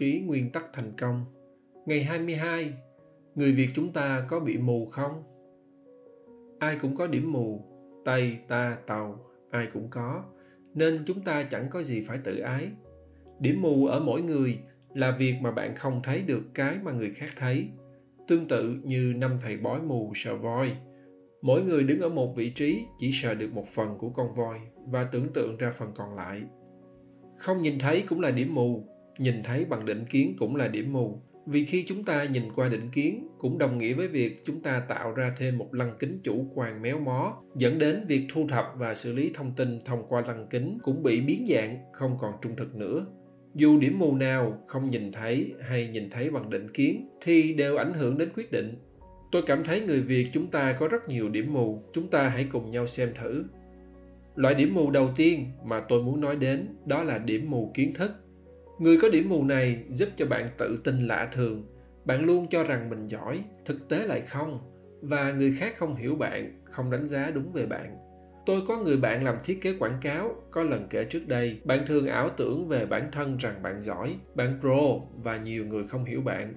ký nguyên tắc thành công. Ngày 22, người Việt chúng ta có bị mù không? Ai cũng có điểm mù, tay ta, Tàu, ai cũng có, nên chúng ta chẳng có gì phải tự ái. Điểm mù ở mỗi người là việc mà bạn không thấy được cái mà người khác thấy. Tương tự như năm thầy bói mù sợ voi. Mỗi người đứng ở một vị trí chỉ sợ được một phần của con voi và tưởng tượng ra phần còn lại không nhìn thấy cũng là điểm mù nhìn thấy bằng định kiến cũng là điểm mù. Vì khi chúng ta nhìn qua định kiến, cũng đồng nghĩa với việc chúng ta tạo ra thêm một lăng kính chủ quan méo mó, dẫn đến việc thu thập và xử lý thông tin thông qua lăng kính cũng bị biến dạng, không còn trung thực nữa. Dù điểm mù nào, không nhìn thấy hay nhìn thấy bằng định kiến thì đều ảnh hưởng đến quyết định. Tôi cảm thấy người việt chúng ta có rất nhiều điểm mù, chúng ta hãy cùng nhau xem thử. Loại điểm mù đầu tiên mà tôi muốn nói đến đó là điểm mù kiến thức người có điểm mù này giúp cho bạn tự tin lạ thường. Bạn luôn cho rằng mình giỏi, thực tế lại không, và người khác không hiểu bạn, không đánh giá đúng về bạn. Tôi có người bạn làm thiết kế quảng cáo, có lần kể trước đây, bạn thường ảo tưởng về bản thân rằng bạn giỏi, bạn pro và nhiều người không hiểu bạn.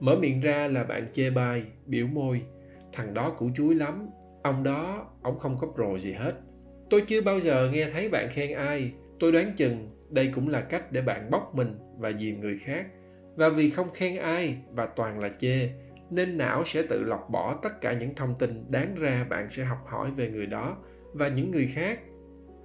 Mở miệng ra là bạn chê bai, biểu môi. Thằng đó củ chuối lắm, ông đó, ông không có pro gì hết. Tôi chưa bao giờ nghe thấy bạn khen ai, tôi đoán chừng đây cũng là cách để bạn bóc mình và dìm người khác. Và vì không khen ai và toàn là chê, nên não sẽ tự lọc bỏ tất cả những thông tin đáng ra bạn sẽ học hỏi về người đó và những người khác.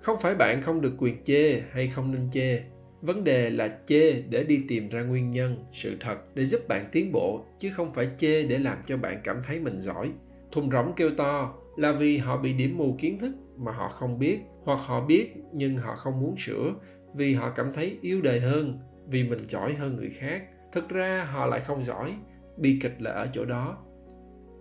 Không phải bạn không được quyền chê hay không nên chê. Vấn đề là chê để đi tìm ra nguyên nhân, sự thật để giúp bạn tiến bộ, chứ không phải chê để làm cho bạn cảm thấy mình giỏi. Thùng rỗng kêu to là vì họ bị điểm mù kiến thức mà họ không biết, hoặc họ biết nhưng họ không muốn sửa vì họ cảm thấy yêu đời hơn, vì mình giỏi hơn người khác. Thực ra, họ lại không giỏi, bi kịch là ở chỗ đó.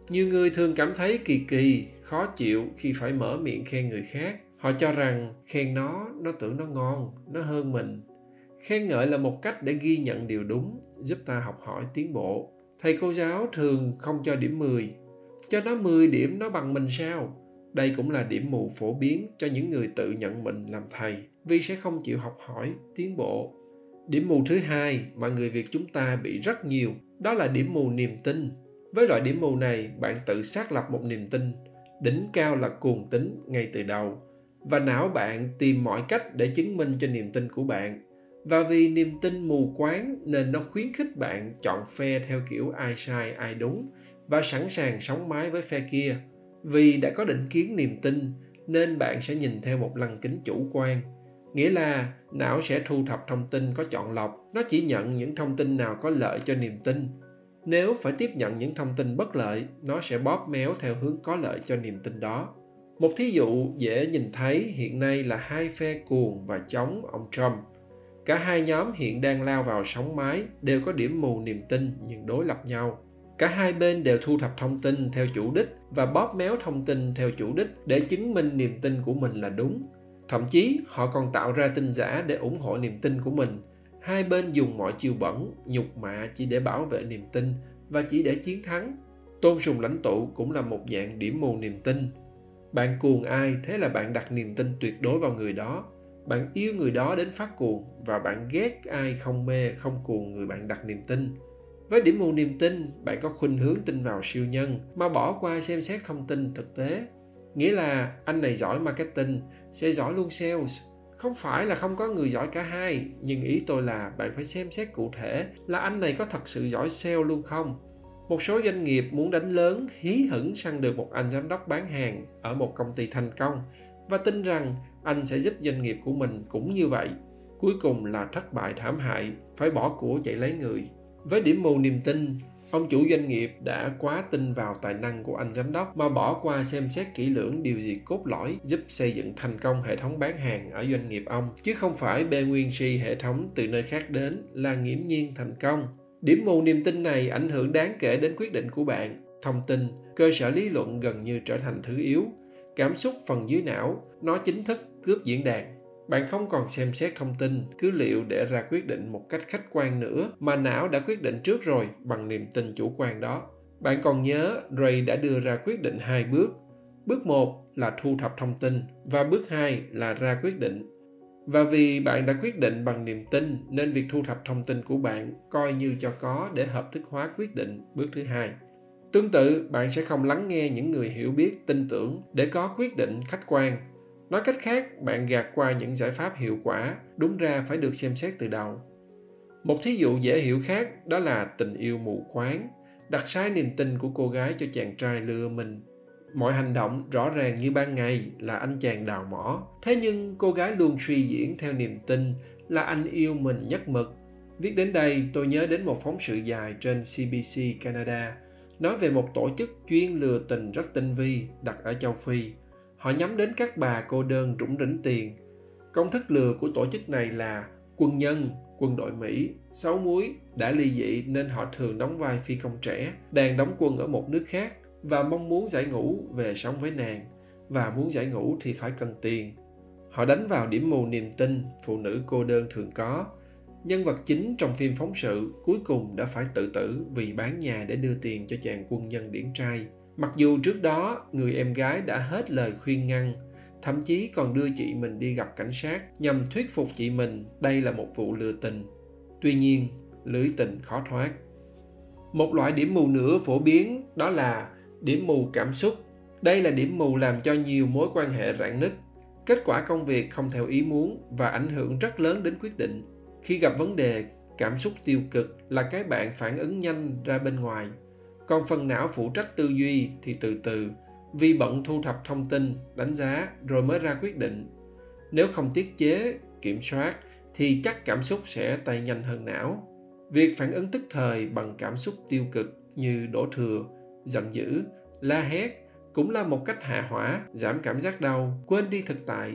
Nhiều người thường cảm thấy kỳ kỳ, khó chịu khi phải mở miệng khen người khác. Họ cho rằng khen nó nó tưởng nó ngon, nó hơn mình. Khen ngợi là một cách để ghi nhận điều đúng, giúp ta học hỏi tiến bộ. Thầy cô giáo thường không cho điểm 10 cho nó 10 điểm nó bằng mình sao? Đây cũng là điểm mù phổ biến cho những người tự nhận mình làm thầy vì sẽ không chịu học hỏi tiến bộ. Điểm mù thứ hai mà người việt chúng ta bị rất nhiều, đó là điểm mù niềm tin. Với loại điểm mù này, bạn tự xác lập một niềm tin, đỉnh cao là cuồng tính ngay từ đầu. Và não bạn tìm mọi cách để chứng minh cho niềm tin của bạn. Và vì niềm tin mù quáng nên nó khuyến khích bạn chọn phe theo kiểu ai sai, ai đúng và sẵn sàng sống mái với phe kia. Vì đã có định kiến niềm tin, nên bạn sẽ nhìn theo một lăng kính chủ quan nghĩa là não sẽ thu thập thông tin có chọn lọc, nó chỉ nhận những thông tin nào có lợi cho niềm tin. Nếu phải tiếp nhận những thông tin bất lợi, nó sẽ bóp méo theo hướng có lợi cho niềm tin đó. Một thí dụ dễ nhìn thấy hiện nay là hai phe cuồng và chống ông trump. Cả hai nhóm hiện đang lao vào sóng mái đều có điểm mù niềm tin nhưng đối lập nhau. Cả hai bên đều thu thập thông tin theo chủ đích và bóp méo thông tin theo chủ đích để chứng minh niềm tin của mình là đúng thậm chí họ còn tạo ra tin giả để ủng hộ niềm tin của mình. Hai bên dùng mọi chiêu bẩn nhục mạ chỉ để bảo vệ niềm tin và chỉ để chiến thắng. Tôn sùng lãnh tụ cũng là một dạng điểm mù niềm tin. Bạn cuồng ai thế là bạn đặt niềm tin tuyệt đối vào người đó. Bạn yêu người đó đến phát cuồng và bạn ghét ai không mê không cuồng người bạn đặt niềm tin. Với điểm mù niềm tin, bạn có khuynh hướng tin vào siêu nhân mà bỏ qua xem xét thông tin thực tế. Nghĩa là anh này giỏi marketing, sẽ giỏi luôn sales. Không phải là không có người giỏi cả hai, nhưng ý tôi là bạn phải xem xét cụ thể là anh này có thật sự giỏi sale luôn không. Một số doanh nghiệp muốn đánh lớn hí hửng săn được một anh giám đốc bán hàng ở một công ty thành công và tin rằng anh sẽ giúp doanh nghiệp của mình cũng như vậy. Cuối cùng là thất bại thảm hại, phải bỏ của chạy lấy người với điểm mù niềm tin, ông chủ doanh nghiệp đã quá tin vào tài năng của anh giám đốc mà bỏ qua xem xét kỹ lưỡng điều gì cốt lõi giúp xây dựng thành công hệ thống bán hàng ở doanh nghiệp ông, chứ không phải bê nguyên si hệ thống từ nơi khác đến là nghiễm nhiên thành công. Điểm mù niềm tin này ảnh hưởng đáng kể đến quyết định của bạn. Thông tin, cơ sở lý luận gần như trở thành thứ yếu. Cảm xúc phần dưới não, nó chính thức cướp diễn đàn bạn không còn xem xét thông tin, cứ liệu để ra quyết định một cách khách quan nữa mà não đã quyết định trước rồi bằng niềm tin chủ quan đó. Bạn còn nhớ ray đã đưa ra quyết định hai bước. Bước một là thu thập thông tin và bước hai là ra quyết định. Và vì bạn đã quyết định bằng niềm tin nên việc thu thập thông tin của bạn coi như cho có để hợp thức hóa quyết định bước thứ hai. Tương tự, bạn sẽ không lắng nghe những người hiểu biết, tin tưởng để có quyết định khách quan nói cách khác, bạn gạt qua những giải pháp hiệu quả, đúng ra phải được xem xét từ đầu. Một thí dụ dễ hiểu khác, đó là tình yêu mù quáng đặt sai niềm tin của cô gái cho chàng trai lừa mình. Mọi hành động rõ ràng như ban ngày là anh chàng đào mỏ. Thế nhưng cô gái luôn suy diễn theo niềm tin là anh yêu mình nhất mực. Viết đến đây, tôi nhớ đến một phóng sự dài trên cbc canada, nói về một tổ chức chuyên lừa tình rất tinh vi, đặt ở châu phi họ nhắm đến các bà cô đơn rủng rỉnh tiền. Công thức lừa của tổ chức này là quân nhân, quân đội mỹ, sáu muối đã ly dị nên họ thường đóng vai phi công trẻ, đang đóng quân ở một nước khác và mong muốn giải ngũ về sống với nàng. Và muốn giải ngũ thì phải cần tiền. Họ đánh vào điểm mù niềm tin phụ nữ cô đơn thường có. Nhân vật chính trong phim phóng sự cuối cùng đã phải tự tử vì bán nhà để đưa tiền cho chàng quân nhân điển trai mặc dù trước đó người em gái đã hết lời khuyên ngăn, thậm chí còn đưa chị mình đi gặp cảnh sát nhằm thuyết phục chị mình đây là một vụ lừa tình. Tuy nhiên lưới tình khó thoát. Một loại điểm mù nữa phổ biến đó là điểm mù cảm xúc. Đây là điểm mù làm cho nhiều mối quan hệ rạn nứt. Kết quả công việc không theo ý muốn và ảnh hưởng rất lớn đến quyết định. Khi gặp vấn đề, cảm xúc tiêu cực là cái bạn phản ứng nhanh ra bên ngoài còn phần não phụ trách tư duy thì từ từ, vì bận thu thập thông tin, đánh giá rồi mới ra quyết định. Nếu không tiết chế, kiểm soát thì chắc cảm xúc sẽ tay nhanh hơn não. Việc phản ứng tức thời bằng cảm xúc tiêu cực như đổ thừa, giận dữ, la hét cũng là một cách hạ hỏa, giảm cảm giác đau, quên đi thực tại.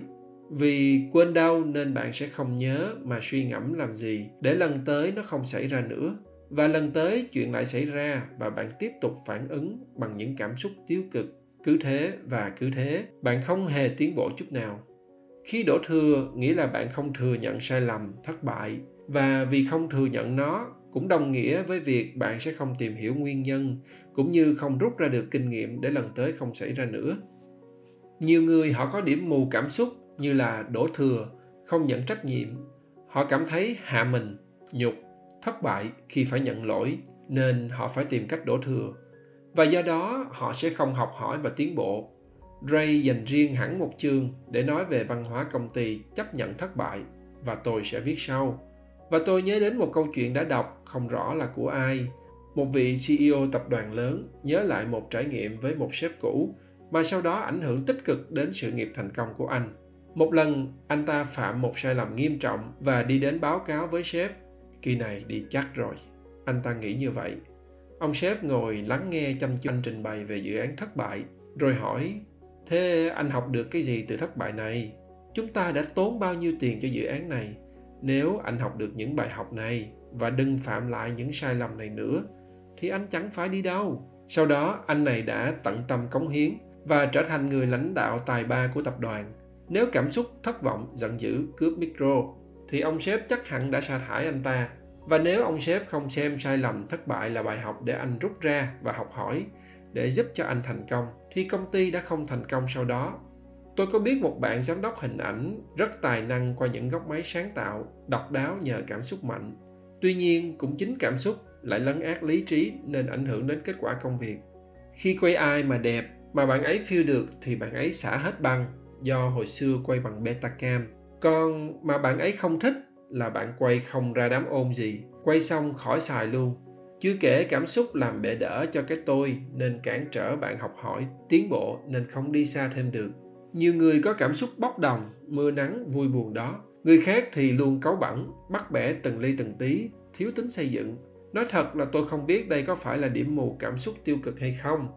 Vì quên đau nên bạn sẽ không nhớ mà suy ngẫm làm gì để lần tới nó không xảy ra nữa và lần tới chuyện lại xảy ra và bạn tiếp tục phản ứng bằng những cảm xúc tiêu cực. Cứ thế và cứ thế, bạn không hề tiến bộ chút nào. Khi đổ thừa, nghĩa là bạn không thừa nhận sai lầm, thất bại. Và vì không thừa nhận nó, cũng đồng nghĩa với việc bạn sẽ không tìm hiểu nguyên nhân, cũng như không rút ra được kinh nghiệm để lần tới không xảy ra nữa. Nhiều người họ có điểm mù cảm xúc như là đổ thừa, không nhận trách nhiệm. Họ cảm thấy hạ mình, nhục thất bại khi phải nhận lỗi nên họ phải tìm cách đổ thừa. Và do đó, họ sẽ không học hỏi và tiến bộ. Ray dành riêng hẳn một chương để nói về văn hóa công ty chấp nhận thất bại và tôi sẽ viết sau. Và tôi nhớ đến một câu chuyện đã đọc không rõ là của ai. Một vị ceo tập đoàn lớn nhớ lại một trải nghiệm với một sếp cũ mà sau đó ảnh hưởng tích cực đến sự nghiệp thành công của anh. Một lần, anh ta phạm một sai lầm nghiêm trọng và đi đến báo cáo với sếp kỳ này đi chắc rồi. Anh ta nghĩ như vậy. Ông sếp ngồi lắng nghe chăm chú anh trình bày về dự án thất bại, rồi hỏi, thế anh học được cái gì từ thất bại này? Chúng ta đã tốn bao nhiêu tiền cho dự án này? Nếu anh học được những bài học này và đừng phạm lại những sai lầm này nữa, thì anh chẳng phải đi đâu. Sau đó, anh này đã tận tâm cống hiến và trở thành người lãnh đạo tài ba của tập đoàn. Nếu cảm xúc, thất vọng giận dữ, cướp micro thì ông sếp chắc hẳn đã sa thải anh ta. Và nếu ông sếp không xem sai lầm thất bại là bài học để anh rút ra và học hỏi, để giúp cho anh thành công, thì công ty đã không thành công sau đó. Tôi có biết một bạn giám đốc hình ảnh rất tài năng qua những góc máy sáng tạo, độc đáo nhờ cảm xúc mạnh. Tuy nhiên, cũng chính cảm xúc lại lấn át lý trí nên ảnh hưởng đến kết quả công việc. Khi quay ai mà đẹp, mà bạn ấy phiêu được thì bạn ấy xả hết băng do hồi xưa quay bằng betacam còn mà bạn ấy không thích là bạn quay không ra đám ôm gì. Quay xong khỏi xài luôn. Chưa kể cảm xúc làm bệ đỡ cho cái tôi nên cản trở bạn học hỏi, tiến bộ nên không đi xa thêm được. Nhiều người có cảm xúc bốc đồng, mưa nắng, vui buồn đó. Người khác thì luôn cáu bẩn, bắt bẻ từng ly từng tí, thiếu tính xây dựng. Nói thật là tôi không biết đây có phải là điểm mù cảm xúc tiêu cực hay không.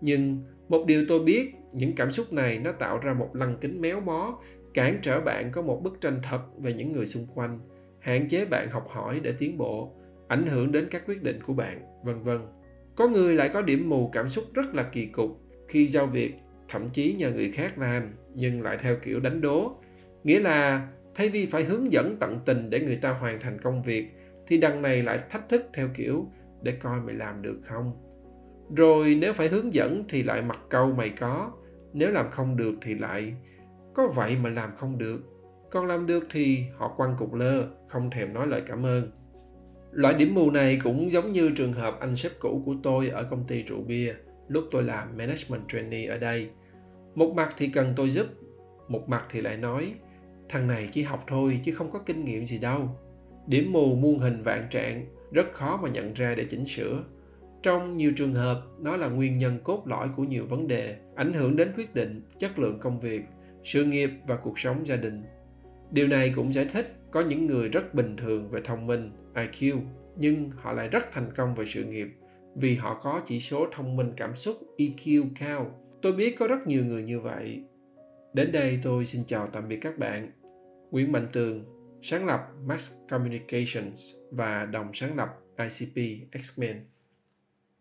Nhưng một điều tôi biết, những cảm xúc này nó tạo ra một lăng kính méo mó cản trở bạn có một bức tranh thật về những người xung quanh, hạn chế bạn học hỏi để tiến bộ, ảnh hưởng đến các quyết định của bạn, vân vân. Có người lại có điểm mù cảm xúc rất là kỳ cục khi giao việc, thậm chí nhờ người khác làm, nhưng lại theo kiểu đánh đố. Nghĩa là thay vì phải hướng dẫn tận tình để người ta hoàn thành công việc, thì đằng này lại thách thức theo kiểu để coi mày làm được không? Rồi nếu phải hướng dẫn thì lại mặc câu mày có, nếu làm không được thì lại có vậy mà làm không được. Còn làm được thì họ quăng cục lơ, không thèm nói lời cảm ơn. Loại điểm mù này cũng giống như trường hợp anh sếp cũ của tôi ở công ty rượu bia. Lúc tôi làm management trainee ở đây, một mặt thì cần tôi giúp, một mặt thì lại nói, thằng này chỉ học thôi, chứ không có kinh nghiệm gì đâu. Điểm mù muôn hình vạn trạng, rất khó mà nhận ra để chỉnh sửa. Trong nhiều trường hợp, nó là nguyên nhân cốt lõi của nhiều vấn đề, ảnh hưởng đến quyết định, chất lượng công việc sự nghiệp và cuộc sống gia đình. Điều này cũng giải thích có những người rất bình thường về thông minh iq nhưng họ lại rất thành công về sự nghiệp vì họ có chỉ số thông minh cảm xúc eq cao. Tôi biết có rất nhiều người như vậy. Đến đây tôi xin chào tạm biệt các bạn. Nguyễn mạnh tường, sáng lập max communications và đồng sáng lập icp x-men.